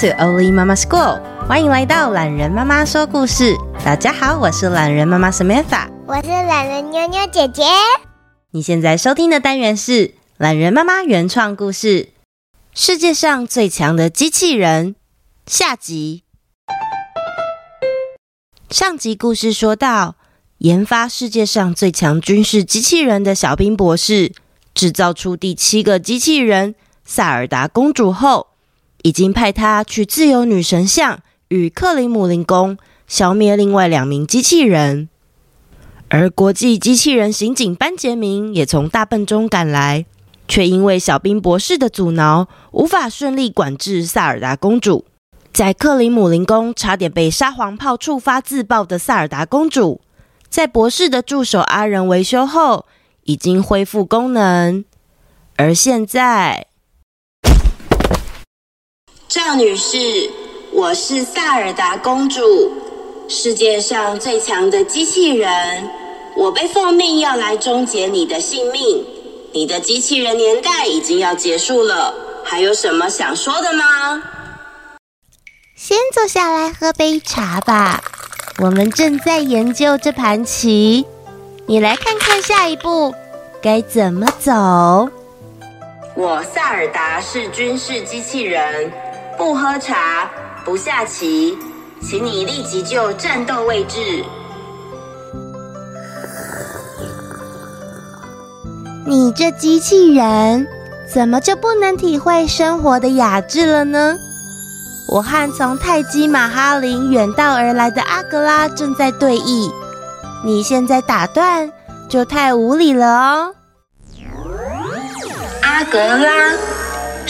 To Oli Mama School，欢迎来到懒人妈妈说故事。大家好，我是懒人妈妈 Samantha，我是懒人妞妞姐姐。你现在收听的单元是懒人妈妈原创故事《世界上最强的机器人》下集。上集故事说到，研发世界上最强军事机器人的小兵博士，制造出第七个机器人萨尔达公主后，已经派他去自由女神像与克里姆林宫消灭另外两名机器人，而国际机器人刑警班杰明也从大笨钟赶来，却因为小兵博士的阻挠，无法顺利管制萨尔达公主。在克里姆林宫差点被沙皇炮触发自爆的萨尔达公主，在博士的助手阿仁维修后，已经恢复功能，而现在。赵女士，我是萨尔达公主，世界上最强的机器人。我被奉命要来终结你的性命。你的机器人年代已经要结束了，还有什么想说的吗？先坐下来喝杯茶吧。我们正在研究这盘棋，你来看看下一步该怎么走。我萨尔达是军事机器人。不喝茶，不下棋，请你立即就战斗位置。你这机器人怎么就不能体会生活的雅致了呢？我和从泰姬玛哈林远道而来的阿格拉正在对弈，你现在打断就太无理了哦。阿格拉。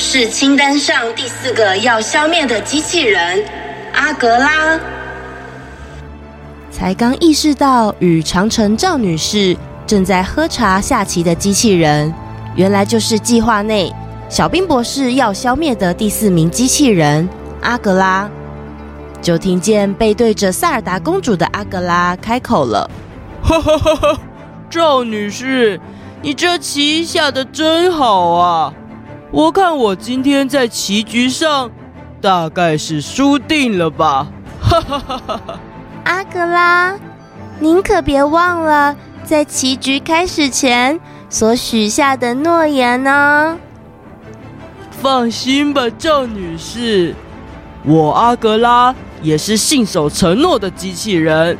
是清单上第四个要消灭的机器人，阿格拉。才刚意识到与长城赵女士正在喝茶下棋的机器人，原来就是计划内小冰博士要消灭的第四名机器人阿格拉。就听见背对着萨尔达公主的阿格拉开口了：“哈哈哈哈，赵女士，你这棋下得真好啊！”我看我今天在棋局上大概是输定了吧，哈哈哈哈哈！阿格拉，您可别忘了在棋局开始前所许下的诺言呢。放心吧，赵女士，我阿格拉也是信守承诺的机器人。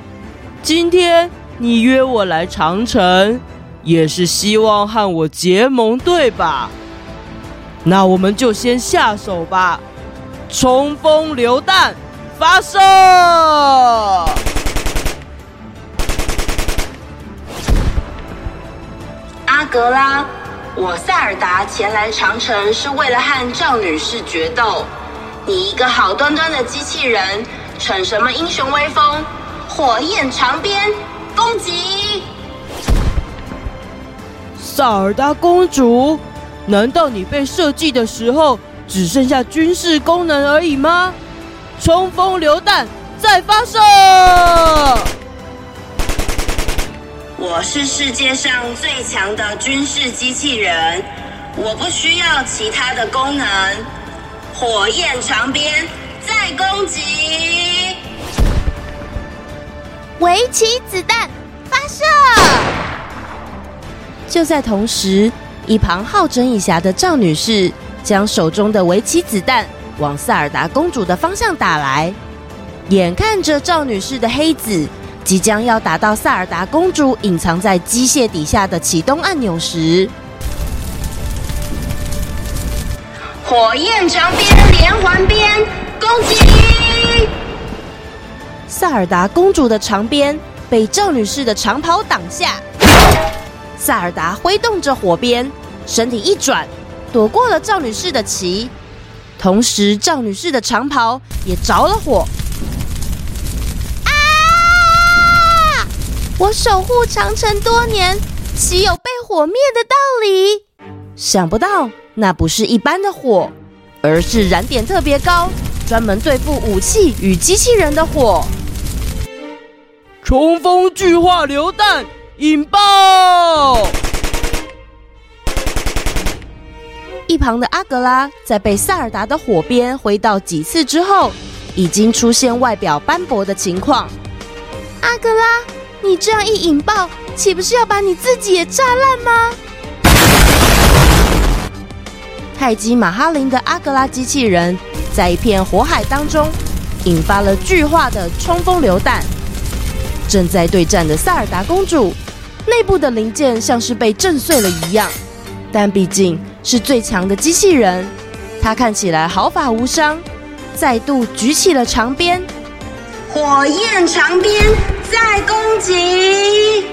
今天你约我来长城，也是希望和我结盟，对吧？那我们就先下手吧！冲锋榴弹发射！阿格拉，我塞尔达前来长城是为了和赵女士决斗。你一个好端端的机器人，逞什么英雄威风？火焰长鞭，攻击！塞尔达公主。难道你被设计的时候只剩下军事功能而已吗？冲锋榴弹再发射！我是世界上最强的军事机器人，我不需要其他的功能。火焰长鞭再攻击！围棋子弹发射！就在同时。一旁好整以暇的赵女士将手中的围棋子弹往萨尔达公主的方向打来，眼看着赵女士的黑子即将要打到萨尔达公主隐藏在机械底下的启动按钮时，火焰长鞭连环鞭攻击！萨尔达公主的长鞭被赵女士的长袍挡下，萨尔达挥动着火鞭。身体一转，躲过了赵女士的棋，同时赵女士的长袍也着了火。啊！我守护长城多年，岂有被火灭的道理？想不到那不是一般的火，而是燃点特别高，专门对付武器与机器人的火。冲锋巨化榴弹引爆！一旁的阿格拉在被萨尔达的火鞭挥到几次之后，已经出现外表斑驳的情况。阿格拉，你这样一引爆，岂不是要把你自己也炸烂吗？泰姬玛哈林的阿格拉机器人在一片火海当中引发了巨化的冲锋榴弹。正在对战的萨尔达公主内部的零件像是被震碎了一样，但毕竟是最强的机器人，她看起来毫发无伤，再度举起了长鞭，火焰长鞭再攻击。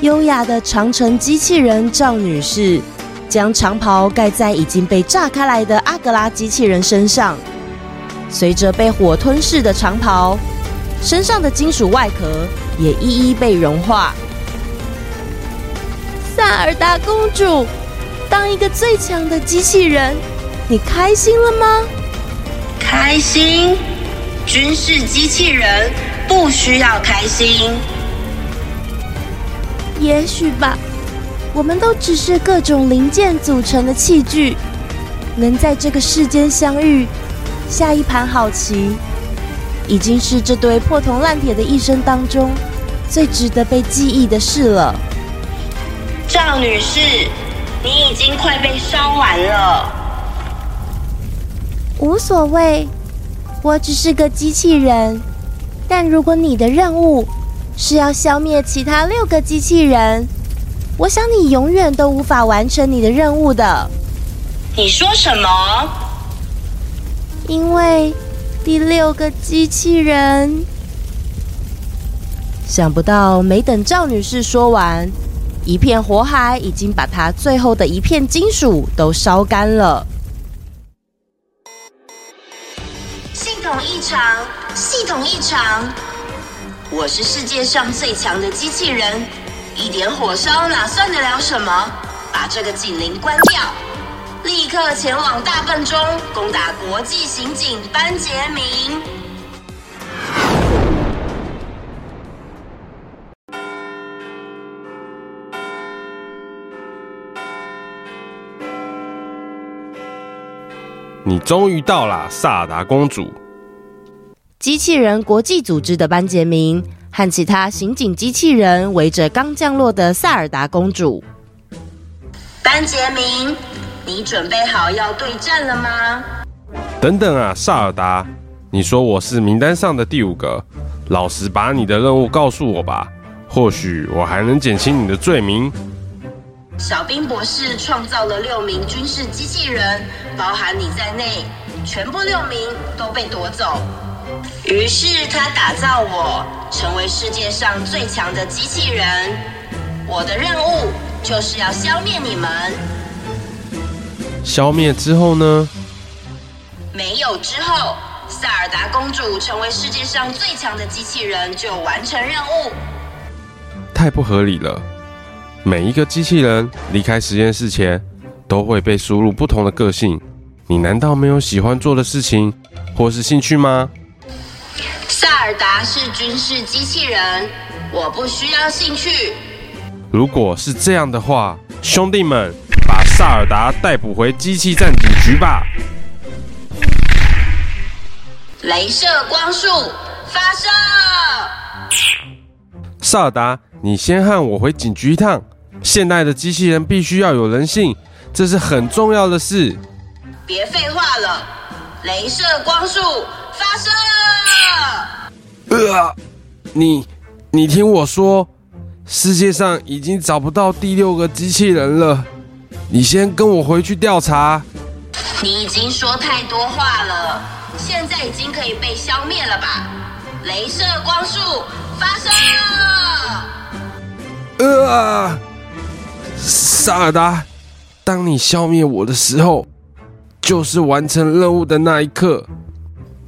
优雅的长城机器人赵女士。将长袍盖在已经被炸开来的阿格拉机器人身上，随着被火吞噬的长袍，身上的金属外壳也一一被融化。萨尔达公主，当一个最强的机器人，你开心了吗？开心，军事机器人不需要开心。也许吧。我们都只是各种零件组成的器具，能在这个世间相遇，下一盘好棋，已经是这堆破铜烂铁的一生当中最值得被记忆的事了。赵女士，你已经快被烧完了。无所谓，我只是个机器人，但如果你的任务是要消灭其他六个机器人。我想你永远都无法完成你的任务的。你说什么？因为第六个机器人……想不到，没等赵女士说完，一片火海已经把她最后的一片金属都烧干了。系统异常，系统异常！我是世界上最强的机器人。一点火烧哪算得了什么？把这个警铃关掉，立刻前往大笨钟攻打国际刑警班杰明。你终于到了，萨尔达公主。机器人国际组织的班杰明。和其他刑警机器人围着刚降落的萨尔达公主。班杰明，你准备好要对战了吗？等等啊，萨尔达，你说我是名单上的第五个，老实把你的任务告诉我吧，或许我还能减轻你的罪名。小兵博士创造了六名军事机器人，包含你在内，全部六名都被夺走。于是他打造我，成为世界上最强的机器人。我的任务就是要消灭你们。消灭之后呢？没有之后，萨尔达公主成为世界上最强的机器人就完成任务。太不合理了！每一个机器人离开实验室前，都会被输入不同的个性。你难道没有喜欢做的事情，或是兴趣吗？萨尔达是军事机器人，我不需要兴趣。如果是这样的话，兄弟们，把萨尔达逮捕回机器战警局吧！镭射光束发射！萨尔达，你先和我回警局一趟。现代的机器人必须要有人性，这是很重要的事。别废话了，镭射光束发射！呃，你，你听我说，世界上已经找不到第六个机器人了。你先跟我回去调查。你已经说太多话了，现在已经可以被消灭了吧？镭射光束发射！呃，萨尔达，当你消灭我的时候，就是完成任务的那一刻。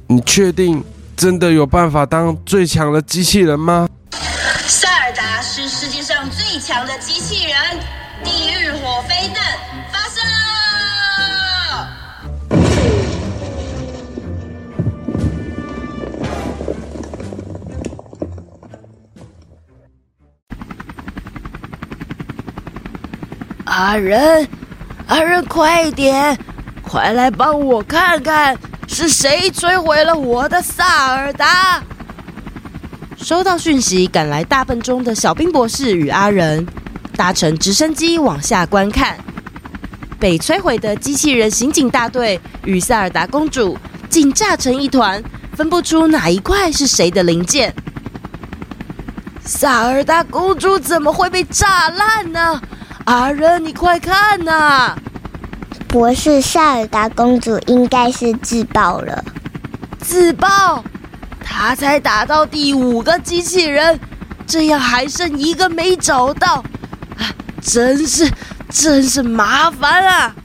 你确定真的有办法当最强的机器人吗？萨尔达是世界上最强的机器人，地狱火飞弹发射！阿仁，阿仁，快点，快来帮我看看是谁摧毁了我的萨尔达！收到讯息，赶来大笨钟的小兵博士与阿仁搭乘直升机往下观看，被摧毁的机器人刑警大队与萨尔达公主竟炸成一团，分不出哪一块是谁的零件。萨尔达公主怎么会被炸烂呢？阿仁，你快看呐！博士，塞尔达公主应该是自爆了。自爆？她才打到第五个机器人，这样还剩一个没找到，啊，真是真是麻烦啊！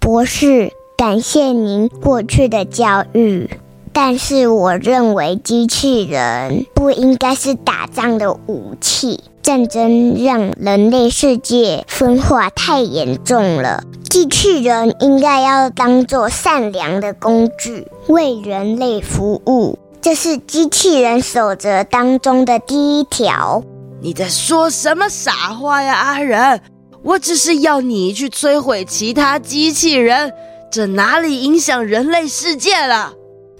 博士，感谢您过去的教育，但是我认为机器人不应该是打仗的武器。战争让人类世界分化太严重了，机器人应该要当做善良的工具，为人类服务。这是机器人守则当中的第一条。你在说什么傻话呀，阿仁？我只是要你去摧毁其他机器人，这哪里影响人类世界了？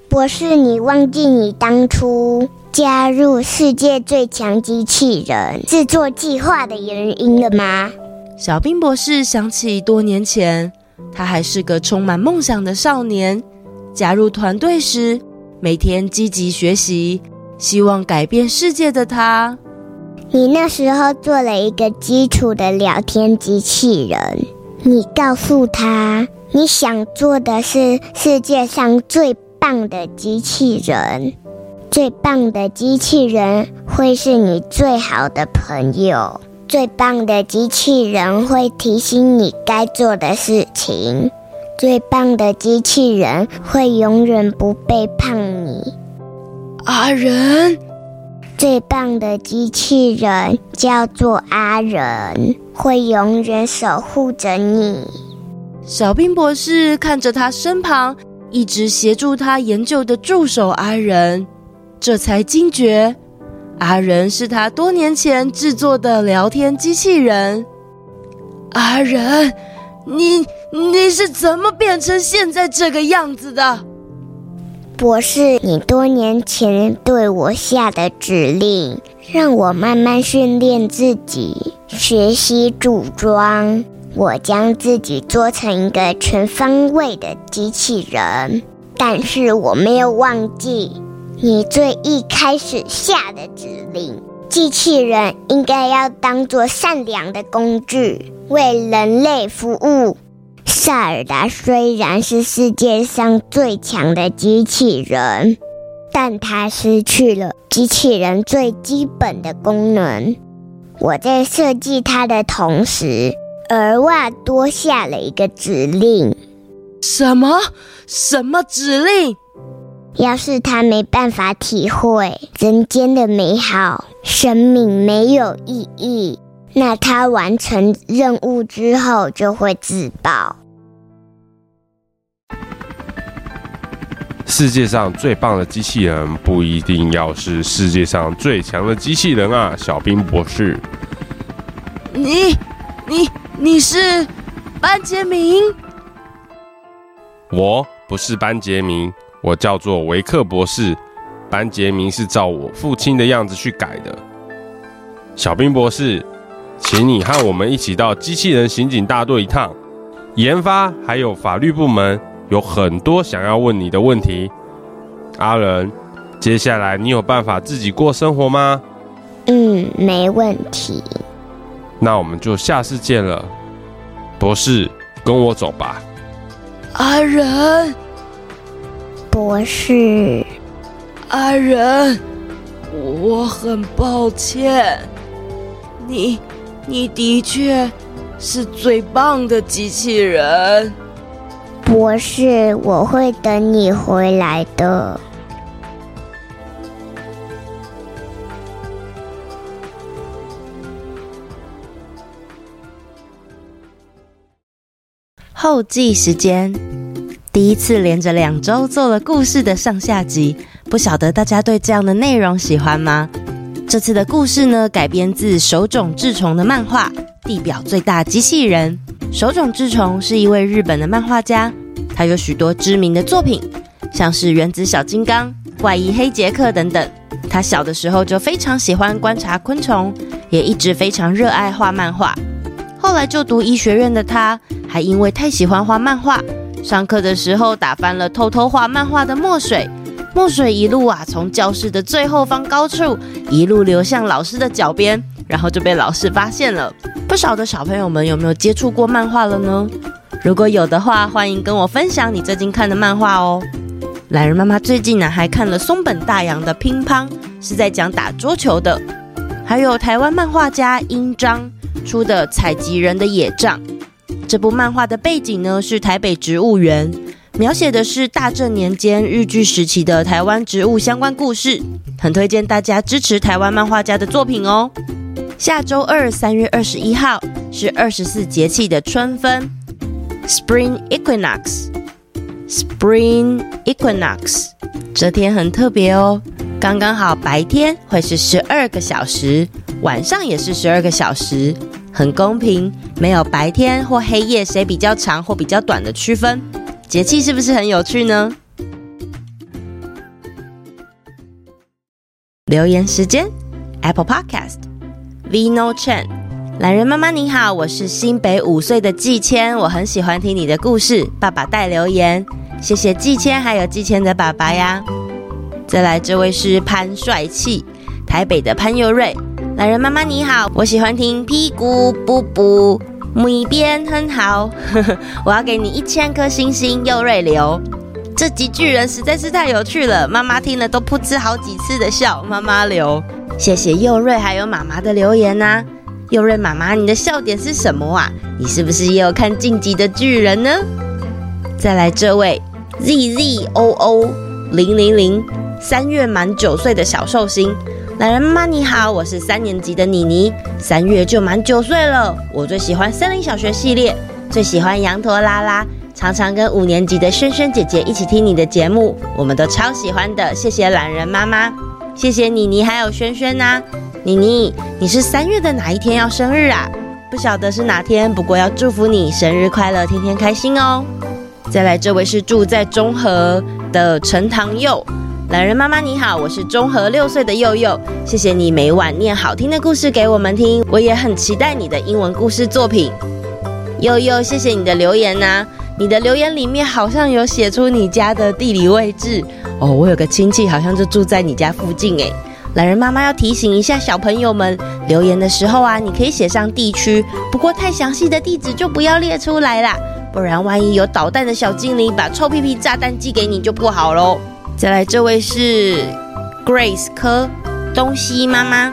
博士，你忘记你当初加入世界最强机器人制作计划的原因了吗？小冰博士想起多年前，他还是个充满梦想的少年。加入团队时，每天积极学习，希望改变世界的他。你那时候做了一个基础的聊天机器人，你告诉他，你想做的是世界上最棒的机器人。最棒的机器人会是你最好的朋友，最棒的机器人会提醒你该做的事情，最棒的机器人会永远不背叛你。阿仁，最棒的机器人叫做阿仁，会永远守护着你。小冰博士看着他身旁一直协助他研究的助手阿仁。这才惊觉，阿仁是他多年前制作的聊天机器人。阿仁，你你是怎么变成现在这个样子的？博士，你多年前对我下的指令，让我慢慢训练自己，学习组装。我将自己做成一个全方位的机器人，但是我没有忘记。你最一开始下的指令，机器人应该要当做善良的工具，为人类服务。萨尔达虽然是世界上最强的机器人，但它失去了机器人最基本的功能。我在设计它的同时，额外多下了一个指令。什么？什么指令？要是他没办法体会人间的美好，生命没有意义，那他完成任务之后就会自爆。世界上最棒的机器人不一定要是世界上最强的机器人啊，小兵博士。你、你、你是班杰明？我不是班杰明。我叫做维克博士，班杰明是照我父亲的样子去改的。小兵博士，请你和我们一起到机器人刑警大队一趟。研发还有法律部门有很多想要问你的问题。阿仁，接下来你有办法自己过生活吗？嗯，没问题。那我们就下次见了，博士，跟我走吧。阿仁。博士，阿仁，我很抱歉。你，你的确是最棒的机器人。博士，我会等你回来的。后记时间。第一次连着两周做了故事的上下集，不晓得大家对这样的内容喜欢吗？这次的故事呢，改编自手冢治虫的漫画《地表最大机器人》。手冢治虫是一位日本的漫画家，他有许多知名的作品，像是《原子小金刚》《怪医黑杰克》等等。他小的时候就非常喜欢观察昆虫，也一直非常热爱画漫画。后来就读医学院的他，还因为太喜欢画漫画，上课的时候打翻了偷偷画漫画的墨水。墨水一路啊，从教室的最后方高处一路流向老师的脚边，然后就被老师发现了。不少的小朋友们有没有接触过漫画了呢？如果有的话，欢迎跟我分享你最近看的漫画哦。懒人妈妈最近呢，还看了松本大洋的《乒乓》，是在讲打桌球的。还有台湾漫画家英章出的《采集人的野帐》，这部漫画的背景呢是台北植物园。描写的是大正年间日据时期的台湾植物相关故事，很推荐大家支持台湾漫画家的作品哦。下周二三月二十一号是二十四节气的春分，Spring Equinox，Spring Equinox，这天很特别哦，刚刚好白天会是十二个小时，晚上也是十二个小时，很公平，没有白天或黑夜谁比较长或比较短的区分。节气是不是很有趣呢？留言时间，Apple Podcast，Vino Chen，懒人妈妈你好，我是新北五岁的季谦，我很喜欢听你的故事。爸爸带留言，谢谢季谦，还有季谦的爸爸呀。再来，这位是潘帅气，台北的潘佑瑞，榄仁妈妈你好，我喜欢听屁股布布。每边很好，呵呵，我要给你一千颗星星，又瑞流。这集巨人实在是太有趣了，妈妈听了都噗嗤好几次的笑，妈妈流。谢谢佑瑞还有妈妈的留言呐、啊，佑瑞妈妈，你的笑点是什么啊？你是不是也有看进级的巨人呢？再来这位 z z o o 零零零，三月满九岁的小寿星。懒人妈你好，我是三年级的妮妮，三月就满九岁了。我最喜欢森林小学系列，最喜欢羊驼拉拉，常常跟五年级的萱萱姐姐一起听你的节目，我们都超喜欢的。谢谢懒人妈妈，谢谢妮妮还有萱萱呐。妮妮，你是三月的哪一天要生日啊？不晓得是哪天，不过要祝福你生日快乐，天天开心哦。再来这位是住在中和的陈唐佑。懒人妈妈你好，我是中和六岁的佑佑，谢谢你每晚念好听的故事给我们听，我也很期待你的英文故事作品。佑佑，谢谢你的留言呐、你的留言里面好像有写出你家的地理位置哦，我有个亲戚好像就住在你家附近诶。懒人妈妈要提醒一下小朋友们，留言的时候啊，你可以写上地区，不过太详细的地址就不要列出来啦，不然万一有捣蛋的小精灵把臭屁屁炸弹寄给你就不好喽。再来，这位是 Grace 科东西妈妈，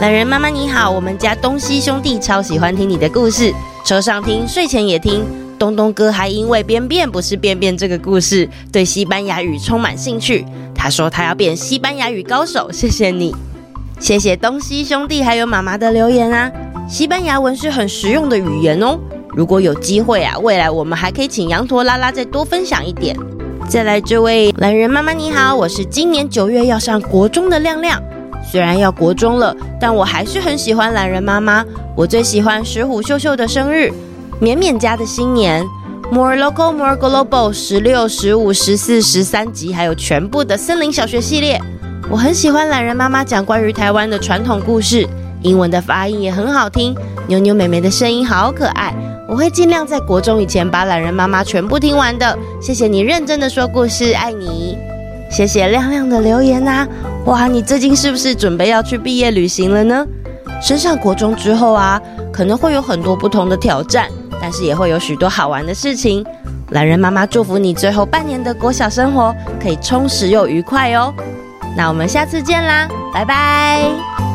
懒人妈妈你好，我们家东西兄弟超喜欢听你的故事，车上听，睡前也听。东东哥还因为便便不是便便这个故事，对西班牙语充满兴趣。他说他要变西班牙语高手。谢谢你，谢谢东西兄弟还有妈妈的留言啊。西班牙文是很实用的语言哦。如果有机会啊，未来我们还可以请羊驼拉拉再多分享一点。再来这位懒人妈妈你好，我是今年九月要上国中的亮亮。虽然要国中了，但我还是很喜欢懒人妈妈。我最喜欢石虎秀秀的生日，绵绵家的新年，More Local More Global 十六、十五、十四、十三集，还有全部的森林小学系列。我很喜欢懒人妈妈讲关于台湾的传统故事，英文的发音也很好听，妞妞妹妹的声音好可爱。我会尽量在国中以前把懒人妈妈全部听完的。谢谢你认真的说故事，爱你。谢谢亮亮的留言啊！哇，你最近是不是准备要去毕业旅行了呢？升上国中之后啊，可能会有很多不同的挑战，但是也会有许多好玩的事情。懒人妈妈祝福你最后半年的国小生活可以充实又愉快哦。那我们下次见啦，拜拜。